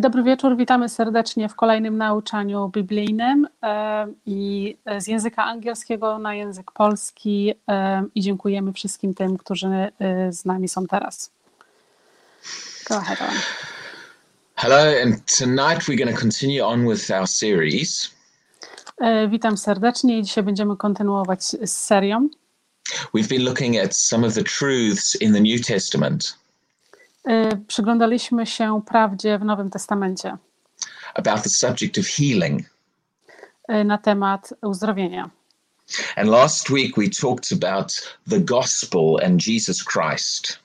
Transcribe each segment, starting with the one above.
Dobry wieczór, witamy serdecznie w kolejnym nauczaniu biblijnym e, i z języka angielskiego na język polski e, i dziękujemy wszystkim tym, którzy e, z nami są teraz. Go ahead, Owen. Hello, and tonight we're going to continue on with our series. Witam serdecznie i dzisiaj będziemy kontynuować z serią. We've been looking at some of the truths in the New Testament Przyglądaliśmy się prawdzie w Nowym Testamencie about the subject of healing. e, na temat uzdrowienia. And last week we talked about the gospel and Jesus Christ.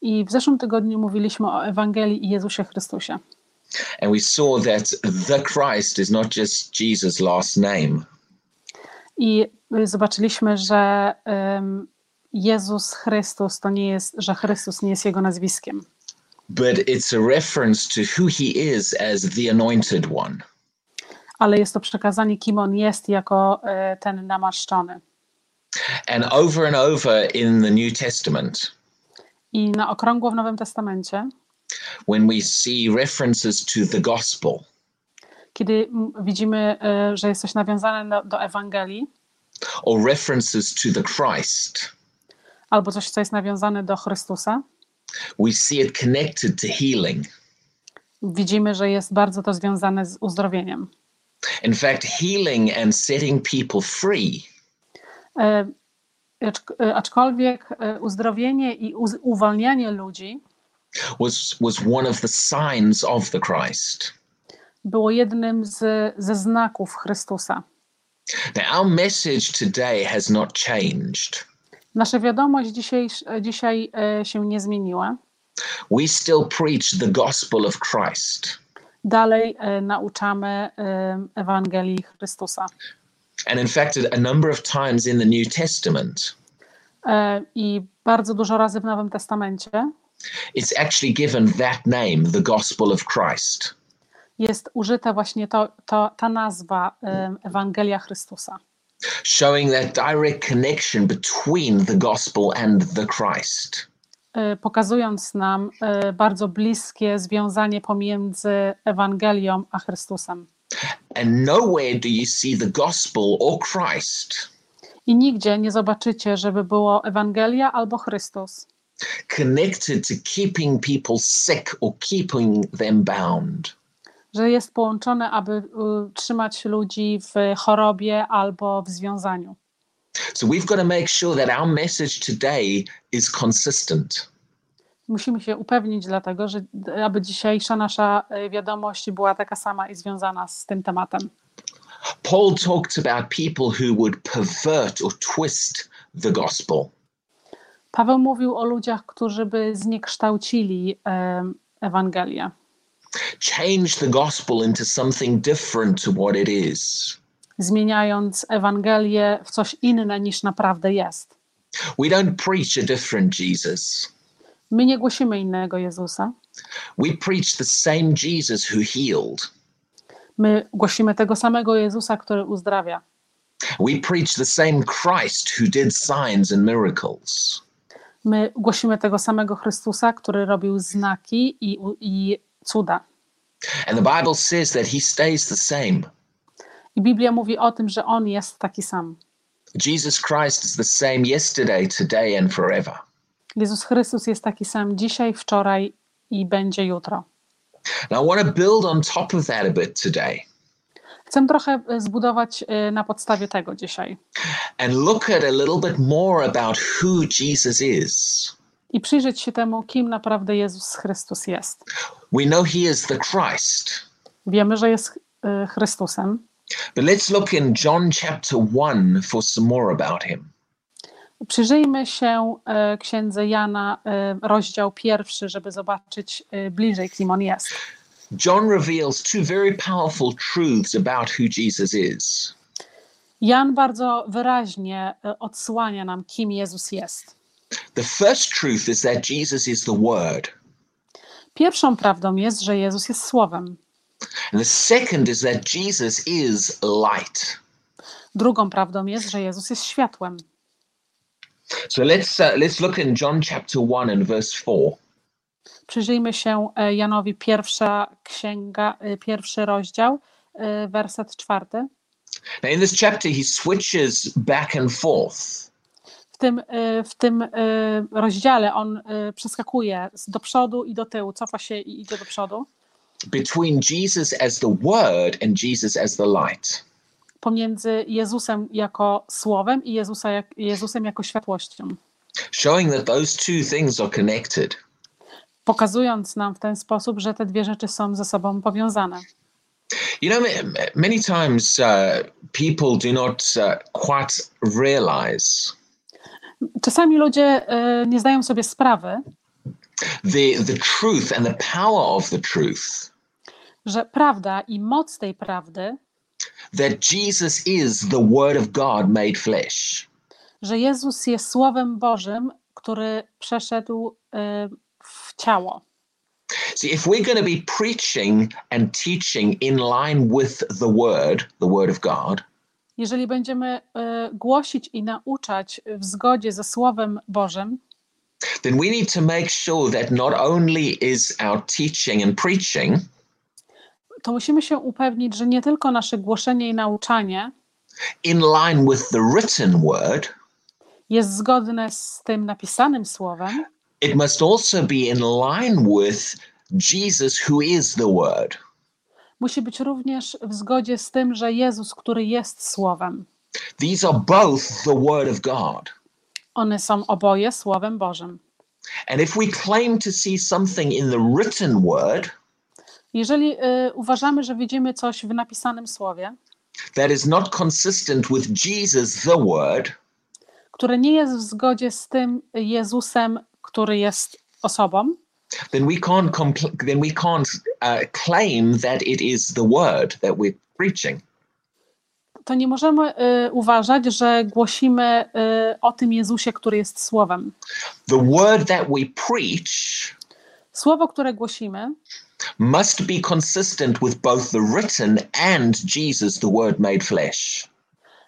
I w zeszłym tygodniu mówiliśmy o Ewangelii i Jezusie Chrystusie. And we saw that the Christ is not just Jesus' last name, I y, zobaczyliśmy, że em, Jezus Chrystus to nie jest, że Chrystus nie jest jego nazwiskiem, but it's a reference to who he is as the anointed one. ale jest to przekazanie, kim on jest jako e, ten namaszczony. And over and over in the New Testament, I na okrągło w Nowym Testamencie, when we see references to the gospel, kiedy widzimy, e, że jest coś nawiązane do, do Ewangelii, or references to the Christ, albo coś, co jest nawiązane do Chrystusa, we see it connected to healing. widzimy, że jest bardzo to związane z uzdrowieniem. In fact, healing and setting people free E, e, Aczkolwiek e, uzdrowienie i uz- uwalnianie ludzi was, was one of the signs of the Christ. było jednym z, ze znaków Chrystusa. Now, our message today has not changed. Nasza wiadomość dzisiaj, dzisiaj e, się nie zmieniła. We still preach the gospel of Christ. Dalej e, nauczamy e, Ewangelii Chrystusa. And in fact, a number of times in the New Testament, E, I bardzo dużo razy w Nowym Testamencie it's actually given that name, the gospel of Christ. jest użyta właśnie to, to, ta nazwa e, Ewangelia Chrystusa, showing that direct connection between the gospel and the Christ. e, pokazując nam e, bardzo bliskie związanie pomiędzy Ewangelią a Chrystusem. And nowhere do you see the gospel or Christ I nigdzie nie zobaczycie, żeby było Ewangelia albo Chrystus connected to keeping people sick or keeping them bound. Że jest połączone, aby y, trzymać ludzi w chorobie albo w związaniu. So we've got to make sure that our message today is consistent. Musimy się upewnić dlatego, że aby dzisiejsza nasza y, wiadomość była taka sama i związana z tym tematem. Paul talked about people who would pervert or twist the gospel. Paweł mówił o ludziach, którzy by zniekształcili em, Ewangelię, Change the gospel into something different to what it is. zmieniając Ewangelię w coś inne niż naprawdę jest. We don't preach a different Jesus. My nie głosimy innego Jezusa, We preach the same Jesus who healed. my głosimy tego samego Jezusa, który uzdrawia. We preach the same Christ who did signs and miracles. My głosimy tego samego Chrystusa, który robił znaki i, i cuda. And the Bible says that he stays the same. I Biblia mówi o tym, że on jest taki sam. Jesus Christ is the same yesterday, today, and forever. Jezus Chrystus jest taki sam dzisiaj, wczoraj i będzie jutro. Now, I want to build on top of that a bit today Chcę trochę e, zbudować e, na podstawie tego dzisiaj and look at a little bit more about who Jesus is. I przyjrzeć się temu, kim naprawdę Jezus Chrystus jest. We know he is the Christ, Wiemy, że jest e, Chrystusem, but let's look in John chapter 1 for some more about him. Przyjrzyjmy się e, księdze Jana, e, rozdział pierwszy, żeby zobaczyć bliżej, kim on jest. John reveals two very powerful truths about who Jesus is. Jan bardzo wyraźnie odsłania nam, kim Jezus jest. The first truth is that Jesus is the Word. Pierwszą prawdą jest, że Jezus jest Słowem. And the second is that Jesus is light. Drugą prawdą jest, że Jezus jest światłem. So let's uh, let's look in John chapter 1 and verse 4. Przyjrzyjmy się e, Janowi pierwsza księga, e, pierwszy rozdział, e, werset czwarty. Now, in this chapter, he switches back and forth W tym, e, w tym e, rozdziale on e, przeskakuje do przodu i do tyłu, cofa się i idzie do przodu, between Jesus as the Word and Jesus as the light. pomiędzy Jezusem jako słowem i Jezusa jak, Jezusem jako światłością, showing that those two things are connected. pokazując nam w ten sposób, że te dwie rzeczy są ze sobą powiązane. You know, ma- ma- many times uh, people do not uh, quite realize Czasami ludzie e, nie zdają sobie sprawy, the, the truth and the power of the truth że prawda i moc tej prawdy, that Jesus is the Word of God made flesh. że Jezus jest Słowem Bożym, który przeszedł e, w ciało. See, if we're going to be preaching and teaching in line with the Word, the Word of God, Jeżeli będziemy e, głosić i nauczać w zgodzie ze Słowem Bożym, then we need to make sure that not only is our teaching and preaching, to musimy się upewnić, że nie tylko nasze głoszenie i nauczanie in line with the written Word, jest zgodne z tym napisanym Słowem, it must also be in line with Jesus, who is the Word. Musi być również w zgodzie z tym, że Jezus, który jest Słowem, These are both the Word of God. one są oboje Słowem Bożym. And if we claim to see something in the written Word Jeżeli y, uważamy, że widzimy coś w napisanym Słowie, that is not consistent with Jesus, the Word, które nie jest w zgodzie z tym Jezusem, który jest osobą, then we can't compl- then we can't uh, claim that it is the Word that we're preaching. to nie możemy y, uważać, że głosimy y, o tym Jezusie, który jest Słowem. The Word that we preach Słowo, które głosimy, must be consistent with both the written and Jesus, the Word made flesh.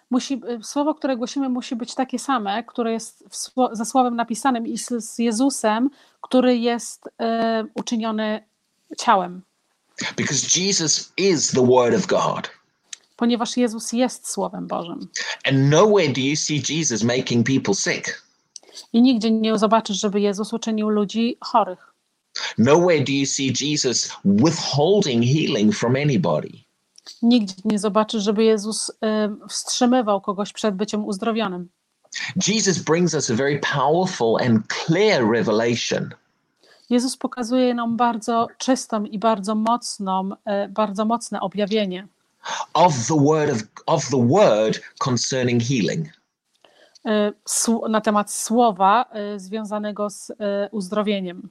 musi, y, słowo, które głosimy, musi być takie same, które jest w, ze Słowem napisanym i z, z Jezusem, który jest y, uczyniony ciałem, because Jesus is the Word of God. ponieważ Jezus jest Słowem Bożym. And nowhere do you see Jesus making people sick. I nigdzie nie zobaczysz, żeby Jezus uczynił ludzi chorych. Nowhere do you see Jesus withholding healing from anybody. Nigdzie nie zobaczysz, żeby Jezus y, wstrzymywał kogoś przed byciem uzdrowionym. Jesus brings us a very powerful and clear revelation Jezus pokazuje nam bardzo czystą i bardzo mocną, y, bardzo mocne objawienie of the word of, of the word concerning healing. sł- na temat słowa y, związanego z uzdrowieniem.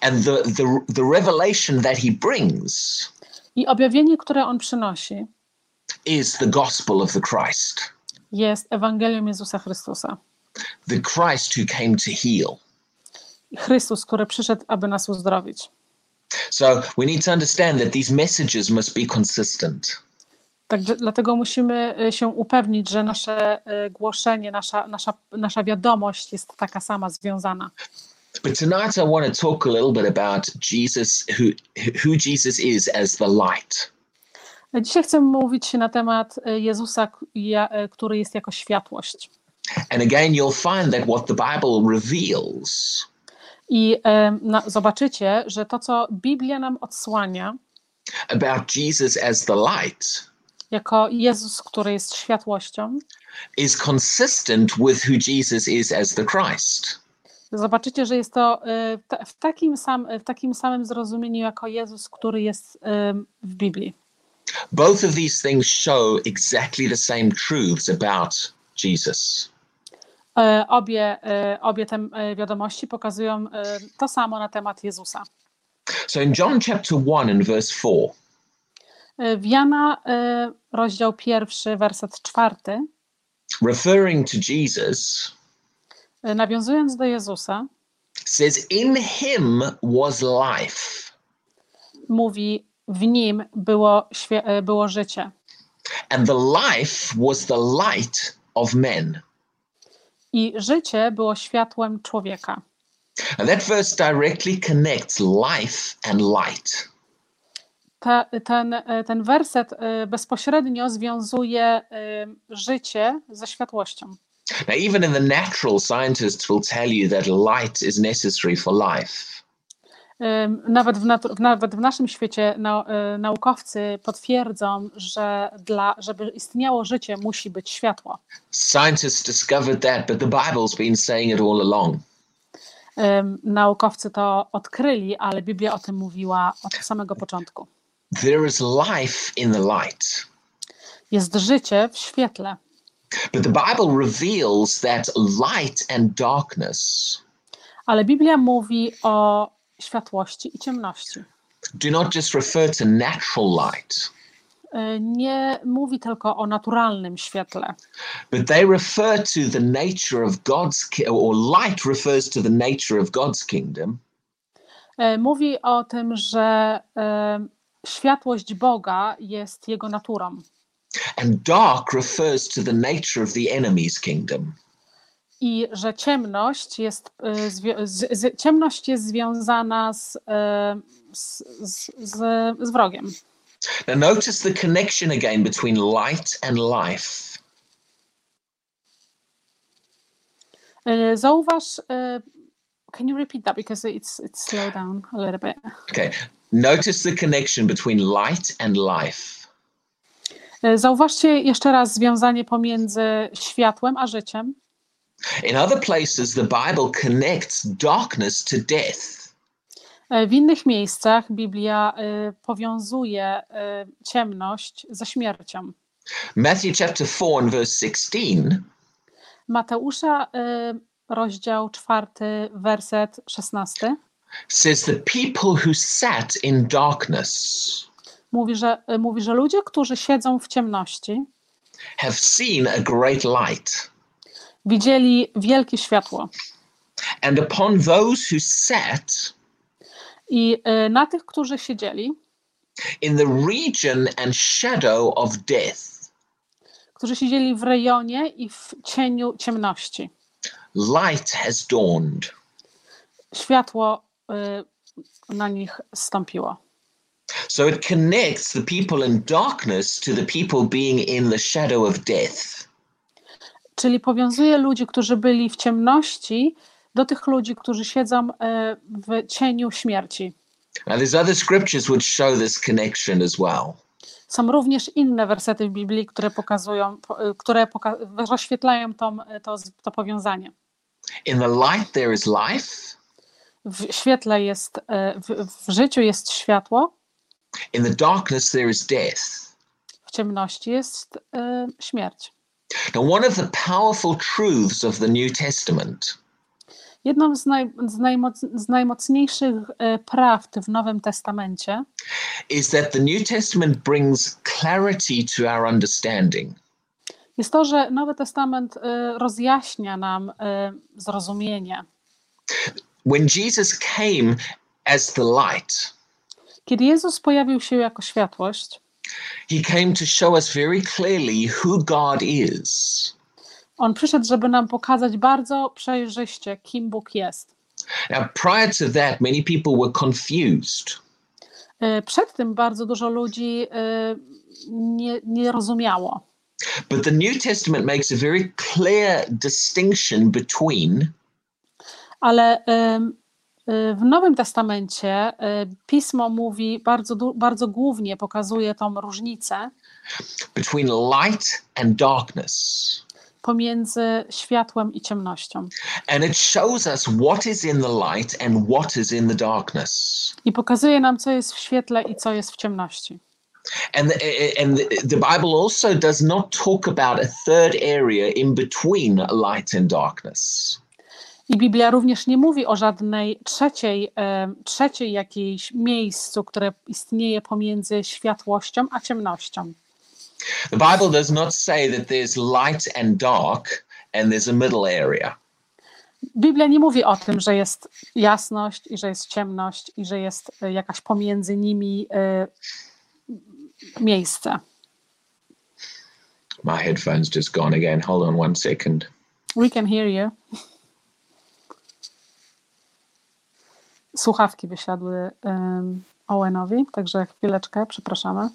And the, the, the revelation that he brings I objawienie, które on przynosi, is the gospel of the Christ, jest Ewangelium Jezusa Chrystusa. the Christ who came to heal. Chrystus, który przyszedł, aby nas uzdrowić. So we need to understand that these messages must be consistent. Także dlatego musimy y, się upewnić, że nasze y, głoszenie, nasza, nasza, nasza wiadomość jest taka sama, związana. But tonight I want to talk a little bit about Jesus, who who Jesus is as the light. Dzisiaj chcę mówić na temat y, Jezusa, y, który jest jako światłość. And again, you'll find that what the Bible reveals I em, na, zobaczycie, że to, co Biblia nam odsłania, about Jesus as the light jako Jezus, który jest światłością, is consistent with who Jesus is as the Christ. zobaczycie, że jest to ta- w takim, sam, w takim samym zrozumieniu jako Jezus, który jest w Biblii. Both of these things show exactly the same truths about Jesus. E, Obie, e, obie te e, wiadomości pokazują to samo na temat Jezusa. So in John chapter 1 and verse 4, E, W Jana rozdział pierwszy, werset czwarty, referring to Jesus, nawiązując do Jezusa, says, In him was life, mówi, w nim było, e, było życie. and the life was the light of men. I życie było światłem człowieka. And that verse directly connects life and light. Ta, ten, e, ten werset e, bezpośrednio związuje życie ze światłością. Now, even in the natural, scientists will tell you that light is necessary for life. Nawet w, natu- nawet w naszym świecie nau- e, naukowcy potwierdzą, że dla, żeby istniało życie, musi być światło. Scientists discovered that, but the Bible's been saying it all along. Naukowcy to odkryli, ale Biblia o tym mówiła od samego początku. There is life in the light. Jest życie w świetle, But the Bible reveals that light and darkness ale Biblia mówi o światłości i ciemności. do not just refer to natural light, Y, Nie mówi tylko o naturalnym świetle, but they refer to the nature of God's or light refers to the nature of God's kingdom, Y, Mówi o tym, że y, światłość Boga jest jego naturą, and dark refers to the nature of the enemy's kingdom. I że ciemność jest, zwi- z, z, ciemność jest związana z, y, z, z, z, z wrogiem. Now, notice the connection again between light and life. Y, Zauważ, can you repeat that because it's it's slow down a little bit. Okay, notice the connection between light and life. Zauważcie jeszcze raz związanie pomiędzy światłem a życiem. In other places, the Bible connects darkness to death. Y, W innych miejscach Biblia y, powiązuje y, ciemność ze śmiercią. Matthew chapter 4 and verse 16 Mateusza, y, rozdział czwarty, werset szesnasty. says the people who sat in darkness Mówi że, mówi, że ludzie, którzy siedzą w ciemności, have seen a great light. Widzieli wielkie światło. And upon those who sat I y, na tych, którzy siedzieli, in the region and shadow of death, którzy siedzieli w rejonie i w cieniu ciemności, light has dawned. światło y, na nich stąpiło. So it connects the people in darkness to the people being in the shadow of death. Czyli powiązuje ludzi, którzy byli w ciemności, do tych ludzi, którzy siedzą y, w cieniu śmierci. Now, there's other scriptures which show this connection as well. Są również inne wersety w Biblii, które pokazują, po- y, które poka- rozświetlają tą, to, to powiązanie. In the light, there is life. W świetle jest, w, w życiu jest światło, In the darkness, there is death. w ciemności jest y, śmierć. Now, one of the powerful truths of the New Testament Jedną z, naj, z, najmoc, z najmocniejszych e, prawd w Nowym Testamencie is that the New Testament brings clarity to our understanding. jest to, że Nowy Testament e, rozjaśnia nam e, zrozumienie. When Jesus came as the light, Kiedy Jezus pojawił się jako światłość, he came to show us very clearly who God is. on przyszedł, żeby nam pokazać bardzo przejrzyście, kim Bóg jest. Now, prior to that, many people were confused. E, Przed tym bardzo dużo ludzi e, nie, nie rozumiało. But the New Testament makes a very clear distinction between Ale y, w Nowym Testamencie y, pismo mówi bardzo, bardzo głównie, pokazuje tą różnicę between light and darkness. pomiędzy światłem i ciemnością. And it shows us what is in the light and what is in the darkness. I pokazuje nam, co jest w świetle i co jest w ciemności. And the, and the, the Bible also does not talk about a third area in between light and darkness. I Biblia również nie mówi o żadnej trzeciej, em, trzeciej jakiejś miejscu, które istnieje pomiędzy światłością a ciemnością. The Bible does not say that there's light and dark and there's a middle area. Biblia nie mówi o tym, że jest jasność i że jest ciemność i że jest e, jakaś pomiędzy nimi e, miejsce. My headphones just gone again. Hold on one second. We can hear you. Słuchawki wysiadły um, Owenowi, także chwileczkę, przepraszamy.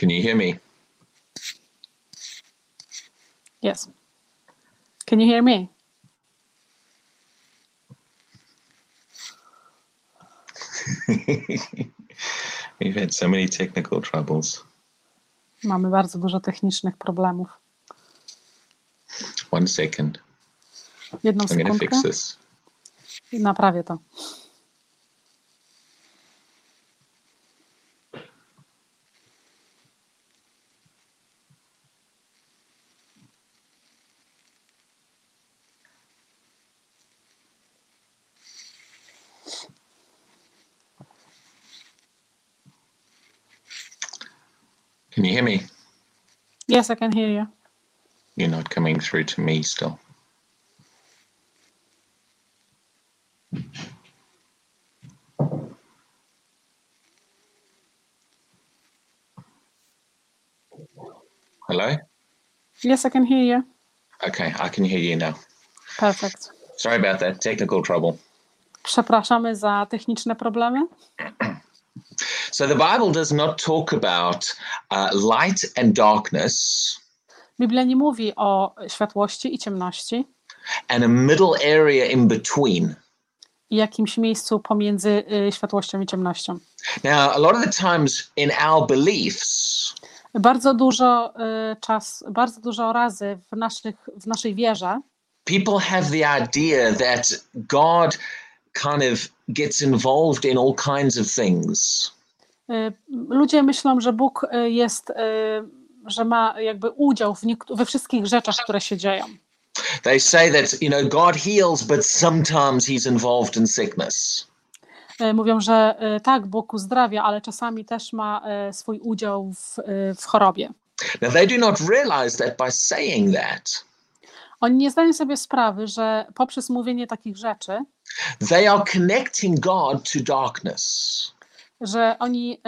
Can you hear me? Yes. Can you hear me? We've had so many technical troubles. Mamy bardzo dużo technicznych problemów. One second. Jedną I'm going to sekundkę fix this. i naprawię to. Can you hear me? Yes, I can hear you. You're not coming through to me still. Yes, I can hear you. Okay, I can hear you now. Perfect. Sorry about that. Technical trouble. Przepraszamy za techniczne problemy. So the Bible does not talk about uh, light and darkness Biblia nie mówi o światłości i ciemności and a middle area in between. i jakimś miejscu pomiędzy y, światłością i ciemnością. Now, a lot of the times in our beliefs, Bardzo dużo y, czas, bardzo dużo razy w, naszych, w naszej wierze people have the idea that God kind of gets involved in all kinds of things. y, ludzie myślą, że Bóg y, jest, że ma jakby udział w we wszystkich rzeczach, które się dzieją. They say that, you know, God heals, but sometimes he's involved in sickness. Y, Mówią, że y, tak, Bóg uzdrawia, ale czasami też ma y, swój udział w, w chorobie. Now, they do not realize that by saying that, Oni nie zdają sobie sprawy, że poprzez mówienie takich rzeczy, they are connecting God to darkness. że oni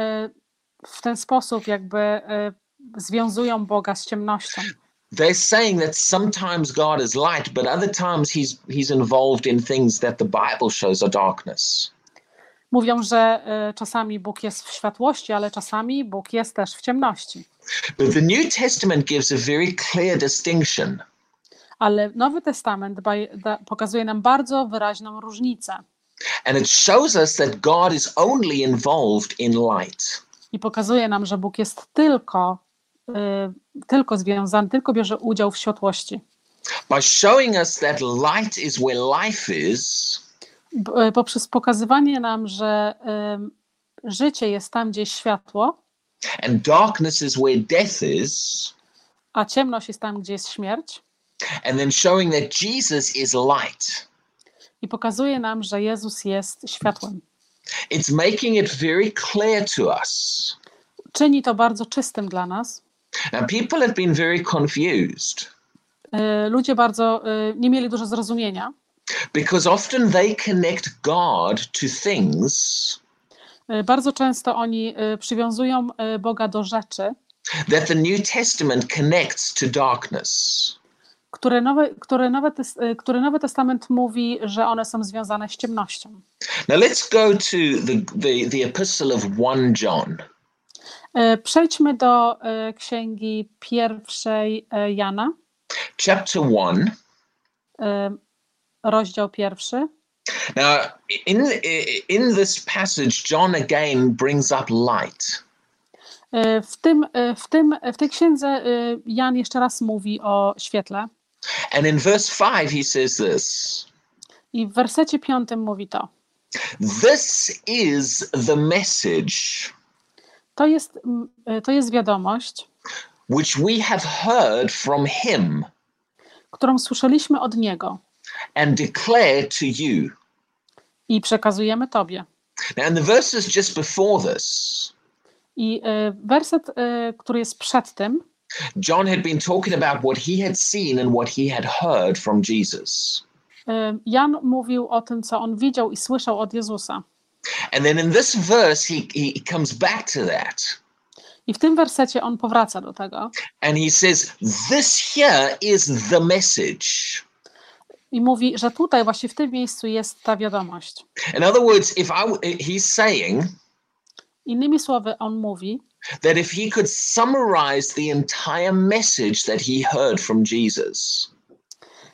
w ten sposób jakby związują Boga z ciemnością. They're saying that sometimes God is light, but other times he's he's involved in things that the Bible shows are darkness. Mówią, że y, czasami Bóg jest w światłości, ale czasami Bóg jest też w ciemności. But the New Testament gives a very clear distinction. Ale Nowy Testament pokazuje nam bardzo wyraźną różnicę And it shows us that God is only involved in light. i pokazuje nam, że Bóg jest tylko, y, tylko związany, tylko bierze udział w światłości. By showing us that light is where life is, poprzez pokazywanie nam, że życie jest tam, gdzie jest światło, and darkness is where death is, a ciemność jest tam, gdzie jest śmierć. and then showing that Jesus is light. I pokazuje nam, że Jezus jest światłem. It's making it very clear to us. Czyni to bardzo czystym dla nas. Now, people have been very confused Y, Ludzie bardzo y, nie mieli dużo zrozumienia, because often they connect God to things Y, Bardzo często oni y, przywiązują y, Boga do rzeczy, that the New Testament connects to darkness. które Nowy, które, y, które Nowy Testament mówi, że one są związane z ciemnością. Now, let's go to the, the, the epistle of 1 John. Przejdźmy do księgi pierwszej Jana, chapter 1. rozdział pierwszy. Now, in, in this passage, John again brings up light. Y, W, tym, y, w, tym, w tej księdze y, Jan jeszcze raz mówi o świetle And in verse 5, he says this i w wersecie piątym mówi to. This is the message To jest, to jest wiadomość, which we have heard from him którą słyszeliśmy od Niego and declare to you. i przekazujemy Tobie. Now, in the verses just before this, I y, werset, y, który jest przed tym, John had been talking about what he had seen and what he had heard from Jesus. y, Jan mówił o tym, co on widział i słyszał od Jezusa. And then in this verse, he, he comes back to that I w tym wersecie on powraca do tego and he says, This here is the message. I mówi, że tutaj właśnie w tym miejscu jest ta wiadomość. In other words, if I, he's saying Innymi słowy, on mówi, that if he could summarize the entire message that he heard from Jesus,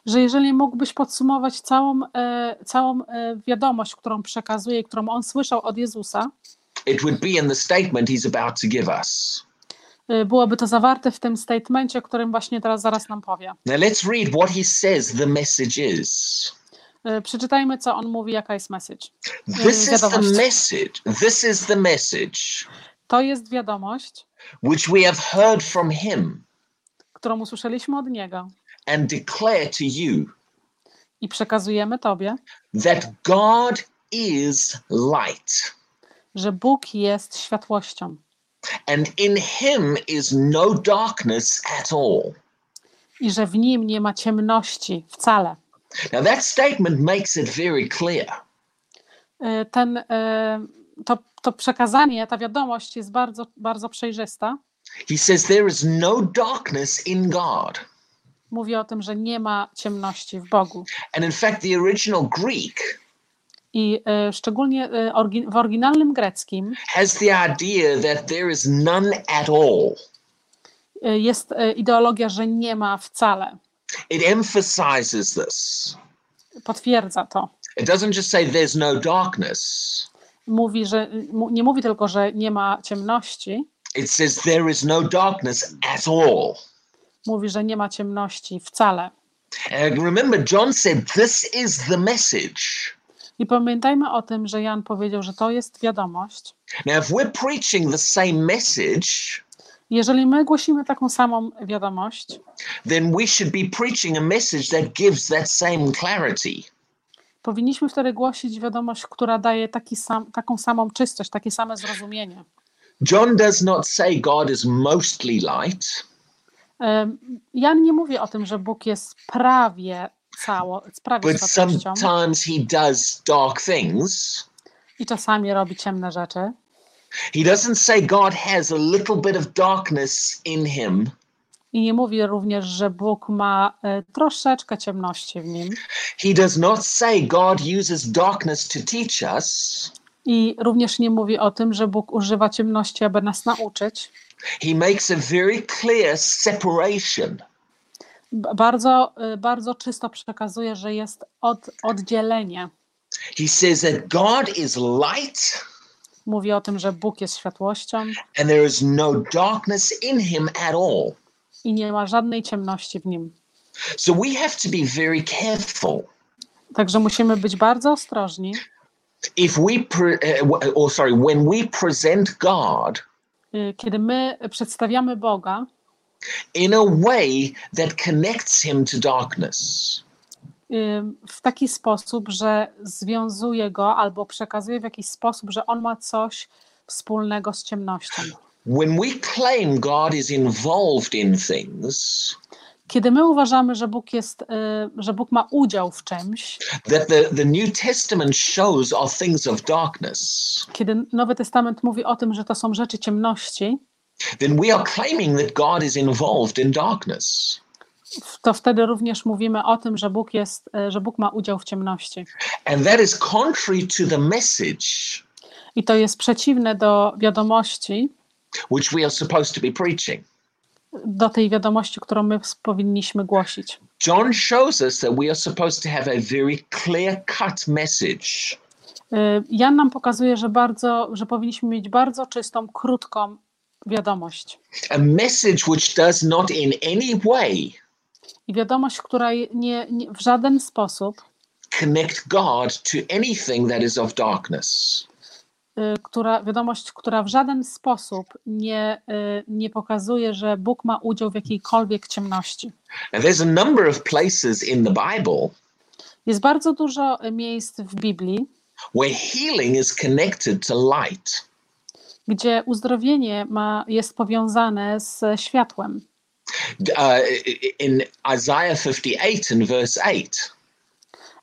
że jeżeli mógłbyś podsumować całą, e, całą e, wiadomość, którą przekazuje, którą on słyszał od Jezusa, it would be in the statement he's about to give us. E, byłoby to zawarte w tym statemencie, o którym właśnie teraz zaraz nam powie. Now let's read what he says the message is. E, Przeczytajmy, co on mówi, jaka jest message. This is the wiadomość. message. This is the message To jest wiadomość, which we have heard from him którą usłyszeliśmy od Niego and declare to you i przekazujemy Tobie, that God is light, że Bóg jest światłością and in him is no darkness at all. i że w Nim nie ma ciemności wcale. Now, that statement makes it very clear. E, Ten, e, to, to przekazanie, ta wiadomość jest bardzo, bardzo przejrzysta. He says there is no darkness in God. Mówi o tym, że nie ma ciemności w Bogu. And in fact, the original Greek I e, szczególnie e, w oryginalnym greckim has the idea that there is none at all. e, jest ideologia, że nie ma wcale. It emphasizes this. Potwierdza to. It doesn't just say there's no darkness, Mówi, że nie mówi tylko, że nie ma ciemności, it says there is no darkness at all. mówi, że nie ma ciemności wcale. And remember, John said, This is the message. I pamiętajmy o tym, że Jan powiedział, że to jest wiadomość. Now, if we're preaching the same message, Jeżeli my głosimy taką samą wiadomość, then we should be preaching a message that gives that same clarity. powinniśmy wtedy głosić wiadomość, która daje taki sam, taką samą czystość, takie same zrozumienie. John does not say God is mostly light. Jan nie mówi o tym, że Bóg jest prawie cało, but światłością sometimes he does dark things. i czasami robi ciemne rzeczy. He doesn't say God has a little bit of darkness in him. I nie mówi również, że Bóg ma e, troszeczkę ciemności w nim. He does not say God uses darkness to teach us. I również nie mówi o tym, że Bóg używa ciemności, aby nas nauczyć. He makes a very clear separation. Bardzo, e, bardzo czysto przekazuje, że jest od, oddzielenie. He says that God is light Mówi o tym, że Bóg jest światłością and there is no darkness in him at all. i nie ma żadnej ciemności w nim. So we have to be very careful. Także musimy być bardzo ostrożni, If we, pre- uh, w- or sorry, when we present God y, kiedy my przedstawiamy Boga in a way that connects him to darkness. w taki sposób, że związuje go albo przekazuje w jakiś sposób, że on ma coś wspólnego z ciemnością. When we claim God is involved in things, Kiedy my uważamy, że Bóg jest, y, że Bóg ma udział w czymś, that the, the New Testament shows are things of darkness, kiedy Nowy Testament mówi o tym, że to są rzeczy ciemności, then we are claiming that God is involved in darkness. to wtedy również mówimy o tym, że Bóg jest, y, że Bóg ma udział w ciemności. And that is contrary to the message I to jest przeciwne do wiadomości, which we are supposed to be preaching. do tej wiadomości, którą my powinniśmy głosić. John shows us that we are supposed to have a very clear cut message. Y, Jan nam pokazuje, że, bardzo, że powinniśmy mieć bardzo czystą, krótką wiadomość. A message which does not in any way I wiadomość, która nie, nie, w żaden sposób, connect God to anything that is of darkness. y, która, wiadomość, która w żaden sposób nie, y, nie pokazuje, że Bóg ma udział w jakiejkolwiek ciemności. Now, there's a number of places in the Bible Jest bardzo dużo miejsc w Biblii, where healing is connected to light. Gdzie uzdrowienie ma, jest powiązane z światłem. Uh, in Isaiah 58 and verse 8,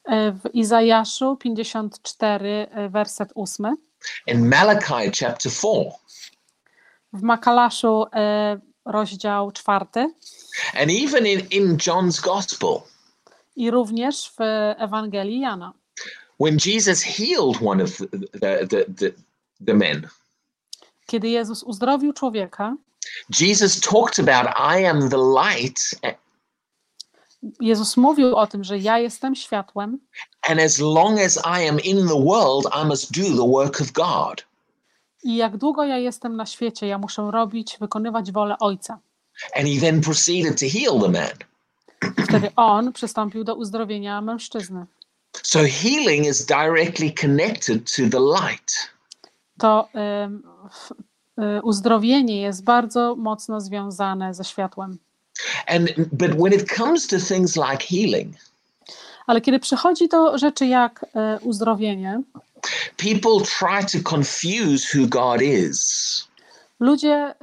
Y, W Izajaszu 54, y, werset 8, in Malachi chapter 4, w Makalaszu rozdział 4 and even in, in John's Gospel, i również w Ewangelii Jana. When Jesus healed one of the, the, the, the men, Kiedy Jezus uzdrowił człowieka, Jesus talked about, I am the light, Jezus mówił o tym, że ja jestem światłem and as long as I am in the world, I must do the work of God. i jak długo ja jestem na świecie, ja muszę robić, wykonywać wolę Ojca. And he then proceeded to heal the man. Wtedy on przystąpił do uzdrowienia mężczyzny. So healing is directly connected to the light. To y, uzdrowienie jest bardzo mocno związane ze światłem. And but when it comes to things like healing, Ale kiedy przychodzi do rzeczy jak y, uzdrowienie, people try to confuse who God is. ludzie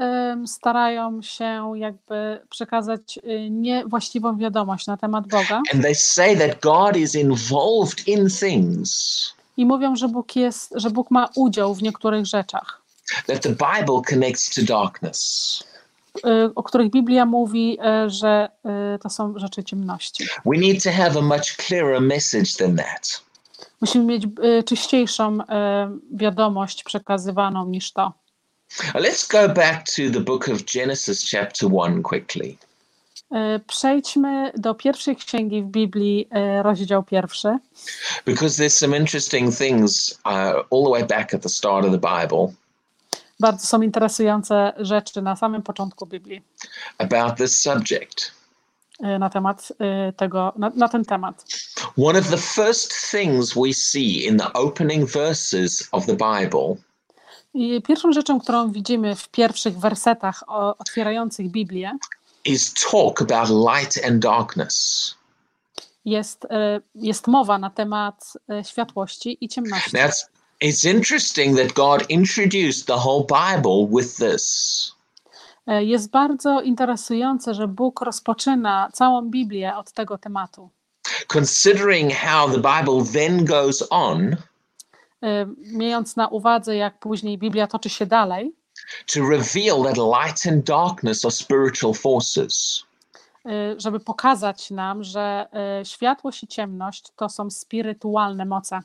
starają się jakby przekazać y, niewłaściwą wiadomość na temat Boga And they say that God is involved in things i mówią, że Bóg jest, że Bóg ma udział w niektórych rzeczach, that the Bible connects to darkness. y, o których Biblia mówi, y, że y, to są rzeczy ciemności. We need to have a much clearer message than that. Musimy mieć czyściejszą wiadomość przekazywaną niż to. Let's go back to the book of Genesis, chapter 1, quickly. Y, Przejdźmy do pierwszej księgi w Biblii, y, rozdział pierwszy, because there's some interesting things uh, all the way back at the start of the Bible Bardzo są interesujące rzeczy na samym początku Biblii about this subject. y, na temat tego, na, na ten temat. One of the first things we see in the opening verses of the Bible I pierwszą rzeczą, którą widzimy w pierwszych wersetach otwierających Biblię, is talk about light and darkness. jest, y, jest mowa na temat y, światłości i ciemności. Now, it's, interesting that God introduced the whole Bible with this. Y, Jest bardzo interesujące, że Bóg rozpoczyna całą Biblię od tego tematu. Considering how the Bible then goes on Mając na uwadze, jak później Biblia toczy się dalej, to reveal that light and darkness are spiritual forces. y, żeby pokazać nam, że y, światłość i ciemność to są spirytualne moce.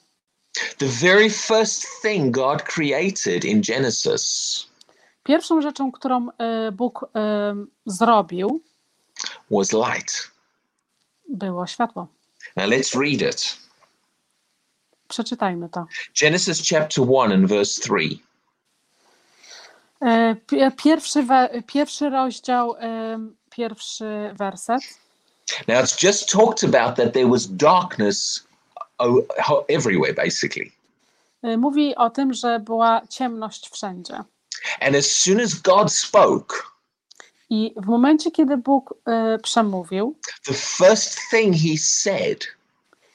The very first thing God created in Genesis Pierwszą rzeczą, którą y, Bóg zrobił, was light. było światło. Now let's read it. Przeczytajmy to. Genesis chapter 1 and verse 3. Pi- Pierwszy, pierwszy rozdział, y, pierwszy werset. Now it's just talked about that there was darkness everywhere, basically. Y, Mówi o tym, że była ciemność wszędzie. And as soon as God spoke, I w momencie, kiedy Bóg y, przemówił, the first thing he said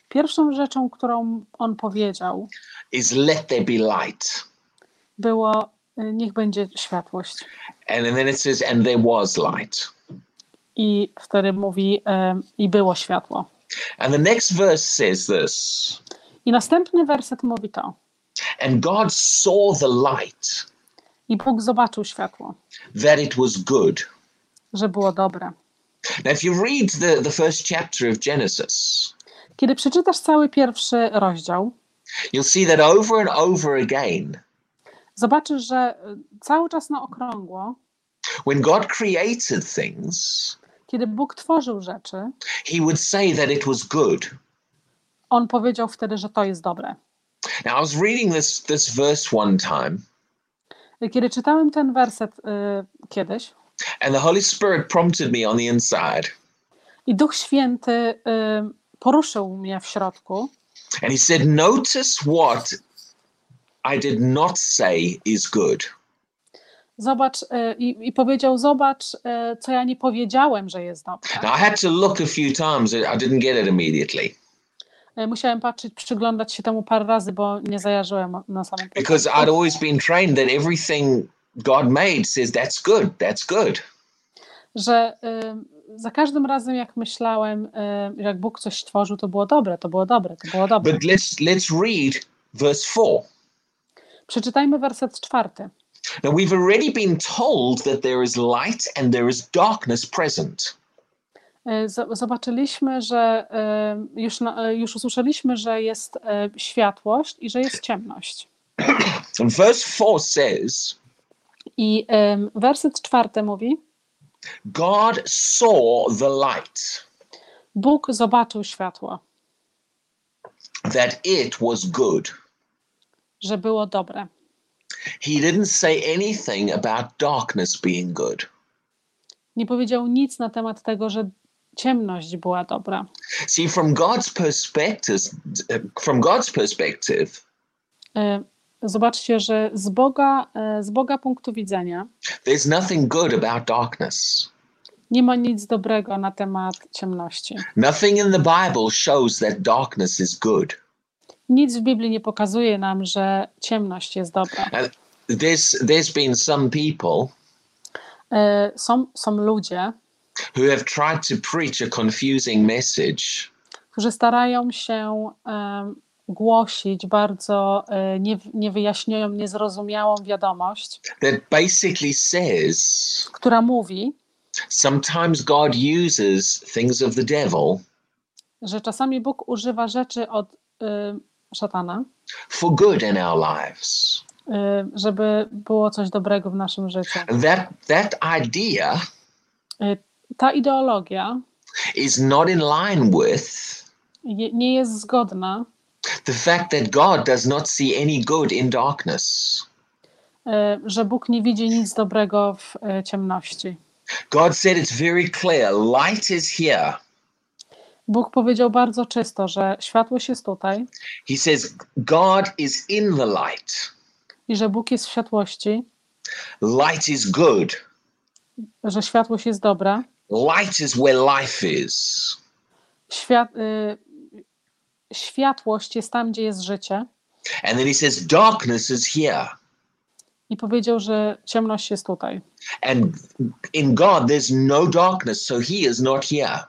pierwszą rzeczą, którą on powiedział, is, Let there be light. było: Niech będzie światłość. And then it says, And there was light. I wtedy mówi: y, I było światło. And the next verse says this I następny werset mówi to. And God saw the light, I Bóg zobaczył światło, that it was good. że było dobre. Now, if you read the, the first chapter of Genesis, Kiedy przeczytasz cały pierwszy rozdział, you'll see that over and over again, zobaczysz, że y, cały czas na okrągło, when God created things, kiedy Bóg tworzył rzeczy, he would say that it was good. on powiedział wtedy, że to jest dobre. Now, I was reading this, this verse one time, Kiedy czytałem ten werset y, kiedyś, and the Holy Spirit prompted me on the inside, i Duch Święty y, poruszył mnie w środku and he said, Notice what I did not say is good. Zobacz, y, i, i powiedział: Zobacz, y, co ja nie powiedziałem, że jest dobre. Now, I had to look a few times, I didn't get it immediately. Y, Musiałem patrzeć, przyglądać się temu parę razy, bo nie zajarzyłem na samym because początku. I'd always been trained that everything God made says that's good, that's good. Że y, za każdym razem, jak myślałem, y, jak Bóg coś stworzył, to było dobre, to było dobre, to było dobre. But let's let's read verse four. Przeczytajmy werset czwarty. Now we've already been told that there is light and there is darkness present. E, Zobaczyliśmy, że e, już, e, już usłyszeliśmy, że jest światłość i że jest ciemność. And verse 4 says, I em, werset czwarty mówi: God saw the light, Bóg zobaczył światło, that it was good. Że było dobre. He didn't say anything about darkness being good. Nie powiedział nic na temat tego, że ciemność była dobra. See, from God's perspective, from God's perspective, E, Zobaczcie, że z Boga, e, z Boga punktu widzenia there's nothing good about darkness. nie ma nic dobrego na temat ciemności. Nothing in the Bible shows that darkness is good. Nic w Biblii nie pokazuje nam, że ciemność jest dobra. There's there's been some people E, Są, są ludzie, who have tried to preach a confusing message którzy starają się em, głosić bardzo e, nie, niewyjaśnioną, niezrozumiałą wiadomość, that basically says która mówi, sometimes God uses things of the devil że czasami Bóg używa rzeczy od e, szatana, for good in our lives. e, żeby było coś dobrego w naszym życiu. That that idea E, Ta ideologia is not in line with nie jest zgodna, the fact that God does not see any good in darkness. e, że Bóg nie widzi nic dobrego w ciemności. God said it's very clear light is here. Bóg powiedział bardzo czysto, że światłość jest tutaj He says God is in the light. i że Bóg jest w światłości, Light is good. że światłość jest dobra. Light is where life is. Świat, y, światłość jest tam, gdzie jest życie. And then he says darkness is here. I powiedział, że ciemność jest tutaj. And in God there's no darkness, so he is not here.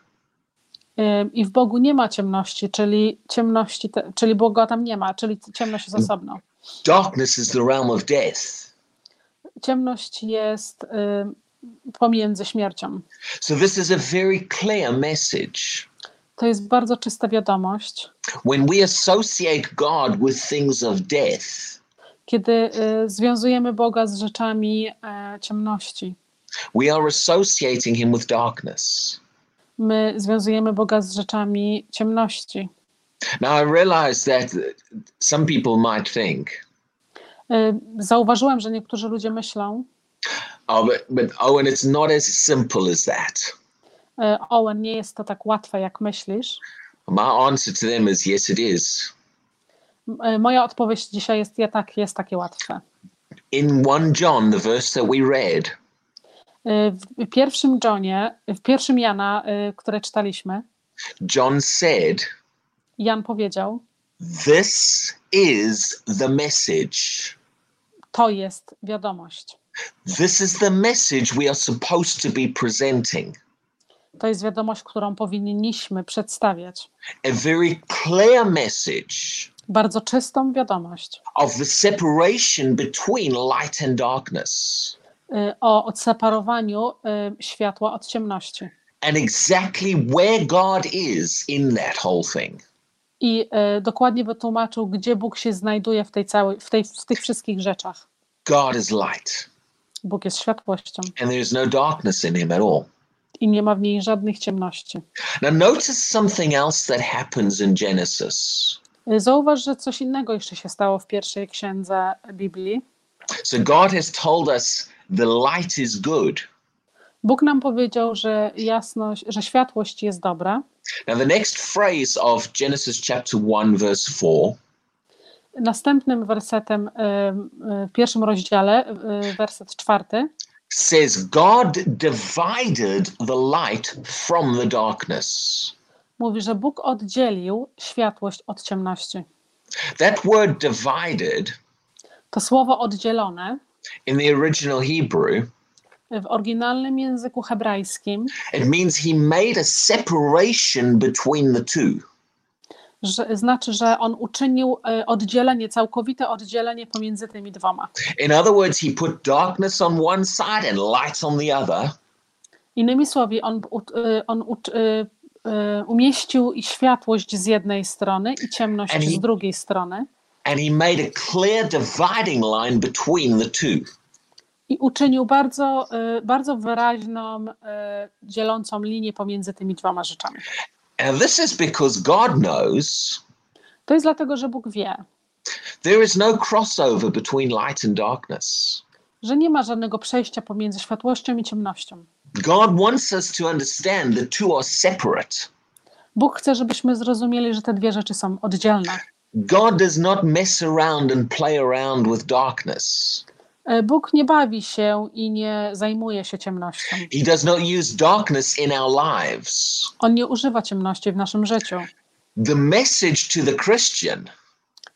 I w Bogu nie ma ciemności, czyli ciemności, czyli Boga tam nie ma, czyli ciemność jest osobno. Darkness is the realm of death. Ciemność jest pomiędzy śmiercią. So this is a very clear message. To jest bardzo czysta wiadomość. When we associate God with things of death, Kiedy y, związujemy Boga z rzeczami e, ciemności, we are associating him with darkness. My związujemy Boga z rzeczami ciemności. Now I realize that some people might think, Y, Zauważyłem, że niektórzy ludzie myślą, oh, but, but Owen, it's not as simple as that. y, Owen, nie jest to tak łatwe, jak myślisz. My answer to them is yes, it is. Y, Moja odpowiedź dzisiaj jest, ja tak, jest takie łatwe. In 1 John, the verse that we read, W pierwszym Johnie, w pierwszym Jana, y, które czytaliśmy, John said, Jan powiedział, This is the message. to jest wiadomość. This is the message we are supposed to be presenting. To jest wiadomość, którą powinniśmy przedstawiać. A very clear message Bardzo czystą wiadomość of the separation between light and darkness o odseparowaniu y, światła od ciemności. and exactly where God is in that whole thing. I y, dokładnie wytłumaczył, gdzie Bóg się znajduje w, tej całej, w, tej, w tych wszystkich rzeczach. God is light Bóg jest światłością and there is no darkness in him at all. i nie ma w niej żadnych ciemności. Now, notice something else that happens in Genesis. Y, Zauważ, że coś innego jeszcze się stało w pierwszej księdze Biblii. So, God has told us the light is good. Bóg nam powiedział, że jasność, że światłość jest dobra. Now, the next phrase of Genesis chapter 1, verse 4 Następnym wersetem w pierwszym rozdziale, y, werset czwarty, says, God divided the light from the darkness. mówi, że Bóg oddzielił światłość od ciemności. That word divided To słowo oddzielone in the original Hebrew, w oryginalnym języku hebrajskim it means he made a separation between the two. że, znaczy, że on uczynił y, oddzielenie, całkowite oddzielenie pomiędzy tymi dwoma. In other words, he put darkness on one side and light on the other. Innymi słowy, on, y, on y, umieścił światłość z jednej strony i ciemność And he- z drugiej strony And he made a clear dividing line between the two. i uczynił bardzo, y, bardzo wyraźną, y, dzielącą linię pomiędzy tymi dwoma rzeczami. And this is because God knows To jest dlatego, że Bóg wie, there is no crossover between light and darkness. że nie ma żadnego przejścia pomiędzy światłością i ciemnością. God wants us to understand the two are separate. Bóg chce, żebyśmy zrozumieli, że te dwie rzeczy są oddzielne. God does not mess around and play around with darkness. E, Bóg nie bawi się i nie zajmuje się ciemnością. He does not use darkness in our lives. On nie używa ciemności w naszym życiu. The message to the Christian,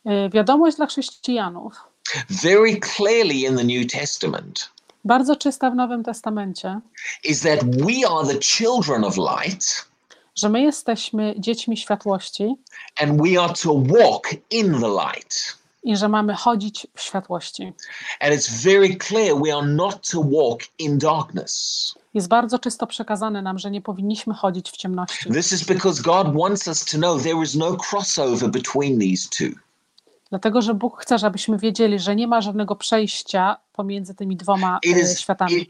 E, Wiadomość dla chrześcijanów, very clearly in the New Testament, bardzo czysta w Nowym Testamencie, is that we are the children of light że my jesteśmy dziećmi światłości and we are to walk in the light. i że mamy chodzić w światłości. And it's very clear we are not to walk in darkness. Jest bardzo czysto przekazane nam, że nie powinniśmy chodzić w ciemności. This is because God wants us to know there is no crossover between these two. Dlatego, że Bóg chce, żebyśmy wiedzieli, że nie ma żadnego przejścia pomiędzy tymi dwoma e, is, światami. it,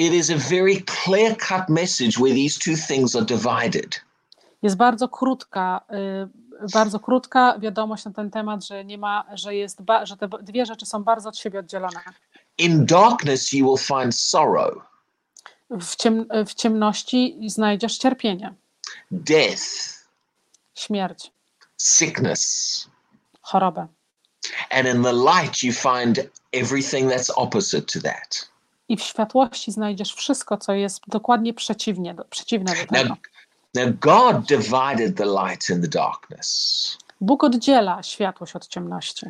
it is a very clear cut message where these two things are divided. Jest bardzo krótka, y, bardzo krótka wiadomość na ten temat, że nie ma, że jest, że te dwie rzeczy są bardzo od siebie oddzielone. In darkness, you will find sorrow, W, ciem, w ciemności znajdziesz cierpienie, death, śmierć, sickness. chorobę. And in the light, you find everything that's opposite to that. I w światłości znajdziesz wszystko, co jest dokładnie przeciwnie do, przeciwne do tego. Now, now, God divided the light and the darkness. Bóg oddziela światłość od ciemności.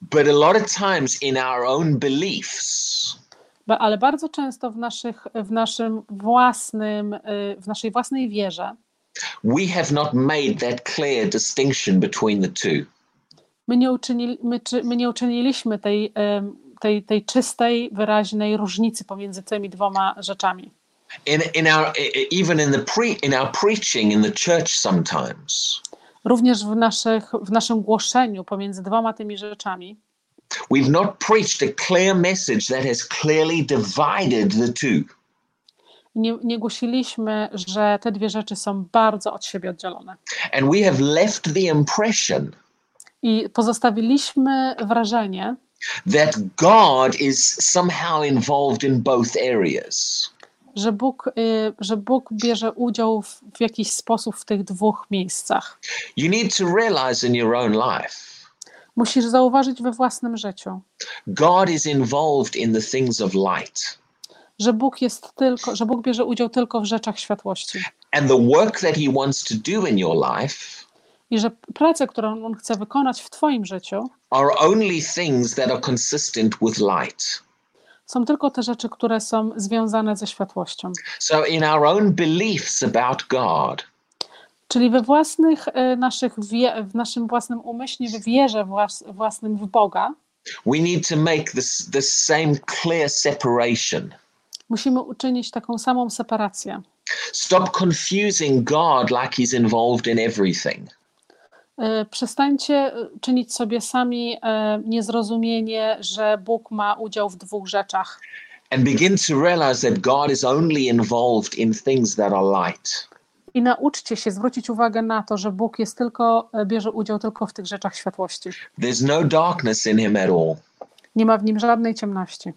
But a lot of times in our own beliefs, Ba- Ale bardzo często w, naszych, w naszym własnym, y, w naszej własnej wierze we have not made that clear distinction between the two. my nie, uczynili, my, my nie uczyniliśmy tej, em, tej, tej czystej, wyraźnej różnicy pomiędzy tymi dwoma rzeczami. In, in our even in the pre in our preaching in the church sometimes Również w, naszych, w naszym głoszeniu pomiędzy dwoma tymi rzeczami we've not preached a clear message that has clearly divided the two. nie, nie głosiliśmy, że te dwie rzeczy są bardzo od siebie oddzielone. And we have left the impression I pozostawiliśmy wrażenie, that God is somehow involved in both areas. że Bóg, y, że Bóg bierze udział w, w jakiś sposób w tych dwóch miejscach. You need to realize in your own life, Musisz zauważyć we własnym życiu, God is involved in the things of light. że Bóg jest tylko, że Bóg bierze udział tylko w rzeczach światłości And the work that He wants to do in your life i że pracę, którą On chce wykonać w Twoim życiu, are only things that are consistent with light. są tylko te rzeczy, które są związane ze światłością. So, in our own beliefs about God, Czyli we własnych y, naszych, w naszym własnym umyśle, w wierze włas, własnym w Boga, we need to make this, this same clear separation. musimy uczynić taką samą separację. Stop confusing God like He's involved in everything. Y, Przestańcie y, czynić sobie sami y, niezrozumienie, że Bóg ma udział w dwóch rzeczach. and begin to realize that God is only involved in things that are light. I nauczcie się zwrócić uwagę na to, że Bóg jest tylko, bierze udział tylko w tych rzeczach światłości. There's no darkness in Him at all. Nie ma w nim żadnej ciemności.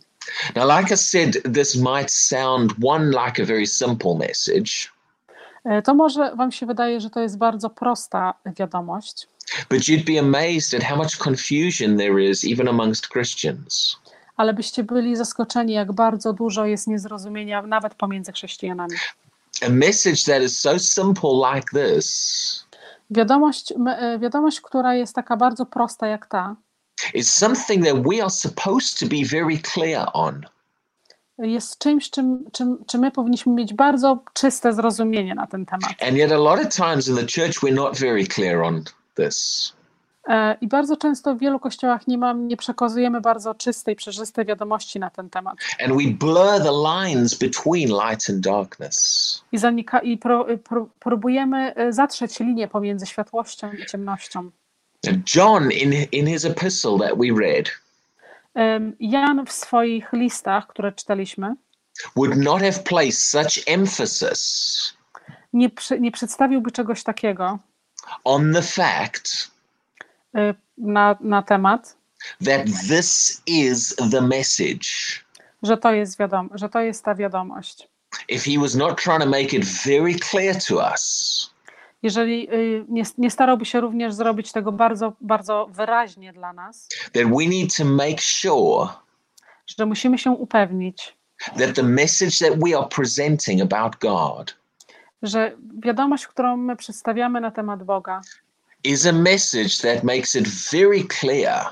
Now, like I said, this might sound one like a very simple message, To może Wam się wydaje, że to jest bardzo prosta wiadomość, but you'd be amazed at how much confusion there is even amongst Christians. ale byście byli zaskoczeni, jak bardzo dużo jest niezrozumienia nawet pomiędzy chrześcijanami. A message that is so simple like this Wiadomość, y, wiadomość, która jest taka bardzo prosta jak ta, is something that we are supposed to be very clear on. Jest czymś, czym, czym, czym my powinniśmy mieć bardzo czyste zrozumienie na ten temat. And yet, a lot of times in the church, we're not very clear on this. E, I bardzo często w wielu kościołach nie, mam, nie przekazujemy bardzo czystej, przejrzystej wiadomości na ten temat. And we blur the lines between light and darkness. I, zanika, i pro, pro, próbujemy e, zatrzeć linię pomiędzy światłością i ciemnością. John, in, in his epistle that we read, Jan w swoich listach, które czytaliśmy, would not have placed such emphasis nie, przy, nie przedstawiłby czegoś takiego on the fact e, na, na temat, that this is the message. że to jest wiadom, że to jest ta wiadomość. If he was not trying to make it very clear to us Jeżeli y, nie, nie starałby się również zrobić tego bardzo, bardzo wyraźnie dla nas, that we need to make sure że musimy się upewnić, that the message that we are presenting about God że wiadomość, którą my przedstawiamy na temat Boga, is a message that makes it very clear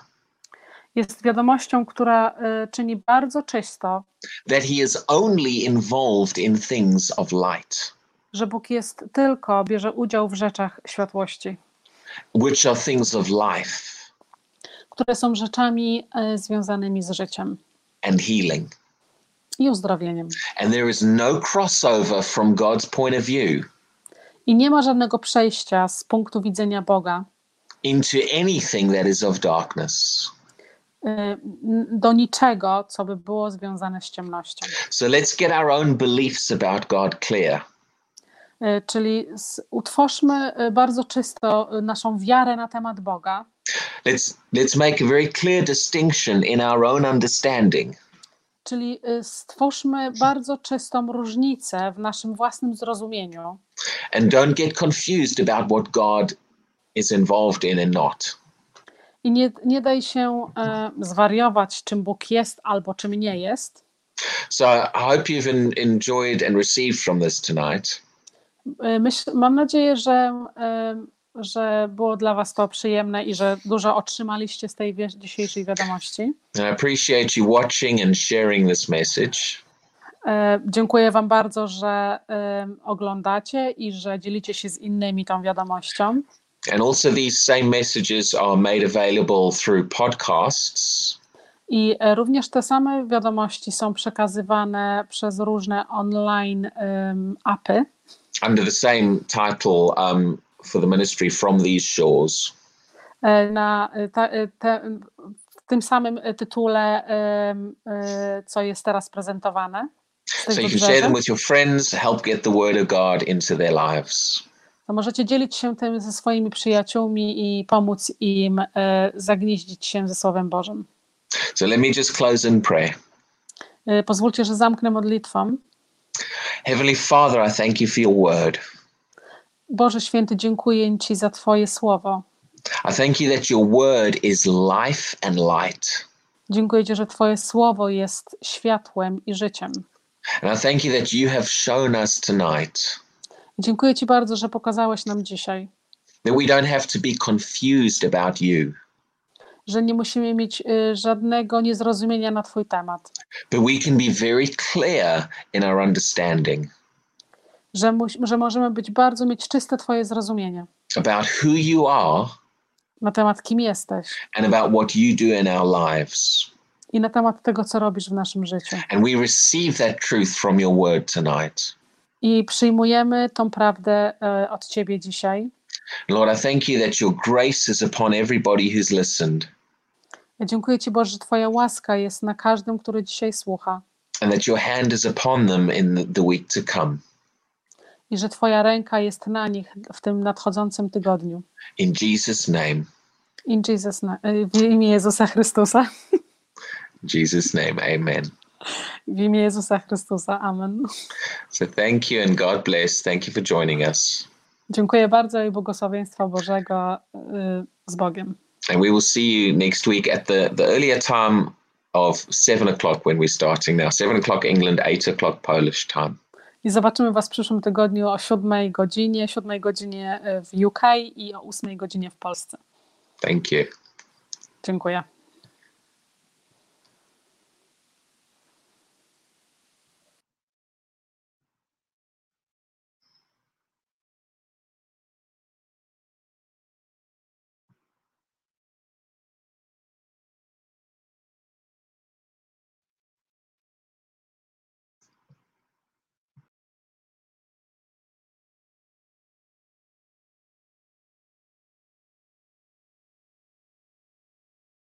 jest wiadomością, która y, czyni bardzo czysto, that he is only involved in things of light, że Bóg jest tylko, bierze udział w rzeczach światłości, which are things of life które są rzeczami y, związanymi z życiem and healing. i uzdrowieniem. And there is no crossover from God's point of view I nie ma żadnego przejścia z punktu widzenia Boga into anything that is of darkness. n- do niczego, co by było związane z ciemnością. So let's get our own beliefs about God clear. Y, Czyli z, utwórzmy y, bardzo czysto y, naszą wiarę na temat Boga. Let's let's make a very clear distinction in our own understanding Czyli stwórzmy bardzo czystą różnicę w naszym własnym zrozumieniu and don't get confused about what God is involved in and not. i nie, nie daj się e, zwariować, czym Bóg jest albo czym nie jest. So I hope you've en- enjoyed and received from this tonight. Y, Myśl, mam nadzieję, że, e, że było dla Was to przyjemne i że dużo otrzymaliście z tej dzisiejszej wiadomości. I appreciate you watching and sharing this message. E, Dziękuję Wam bardzo, że e, oglądacie i że dzielicie się z innymi tą wiadomością. And also, these same messages are made available through podcasts. I e, również te same wiadomości są przekazywane przez różne online em, apy under the same title um, for the ministry from these shores. e, na e, ta, e, te, w tym samym tytule, e, co jest teraz prezentowane. So you can share them with your friends, help get the word of God into their lives. To możecie dzielić się tym ze swoimi przyjaciółmi i pomóc im e, zagnieździć się ze Słowem Bożym. So let me just close in prayer. Pozwólcie, że zamknę modlitwą. Heavenly Father, I thank you for your word. Boże Święty, dziękuję Ci za Twoje słowo. I thank you that your word is life and light. Dziękuję Ci, że Twoje słowo jest światłem i życiem. And I thank you that you have shown us tonight Dziękuję Ci bardzo, że pokazałeś nam dzisiaj, that we don't have to be confused about you, że nie musimy mieć y, żadnego niezrozumienia na Twój temat, but we can be very clear in our understanding że, mus- że możemy być bardzo mieć czyste Twoje zrozumienie about who you are na temat, kim jesteś and about what you do in our lives. i na temat tego, co robisz w naszym życiu. And we receive that truth from your word tonight. I przyjmujemy tą prawdę e, od Ciebie dzisiaj. Lord, I thank you that your grace is upon everybody who's listened dziękuję Ci, Boże, że Twoja łaska jest na każdym, który dzisiaj słucha and that your hand is upon them in the, week to come. i że Twoja ręka jest na nich w tym nadchodzącym tygodniu. In Jesus' name. In Jesus na- e, w imię Jezusa Chrystusa. Jesus' name. Amen. W imię Jezusa Chrystusa. Amen. So thank you and God bless. Thank you for joining us. Dziękuję bardzo i błogosławieństwa Bożego y, z Bogiem. And we will see you next week at the, the earlier time of seven o'clock when we're starting now. Seven o'clock England, eight o'clock Polish time. I zobaczymy Was w przyszłym tygodniu o 7 godzinie, 7 godzinie y, w UK i o 8 godzinie w Polsce. Thank you. Dziękuję.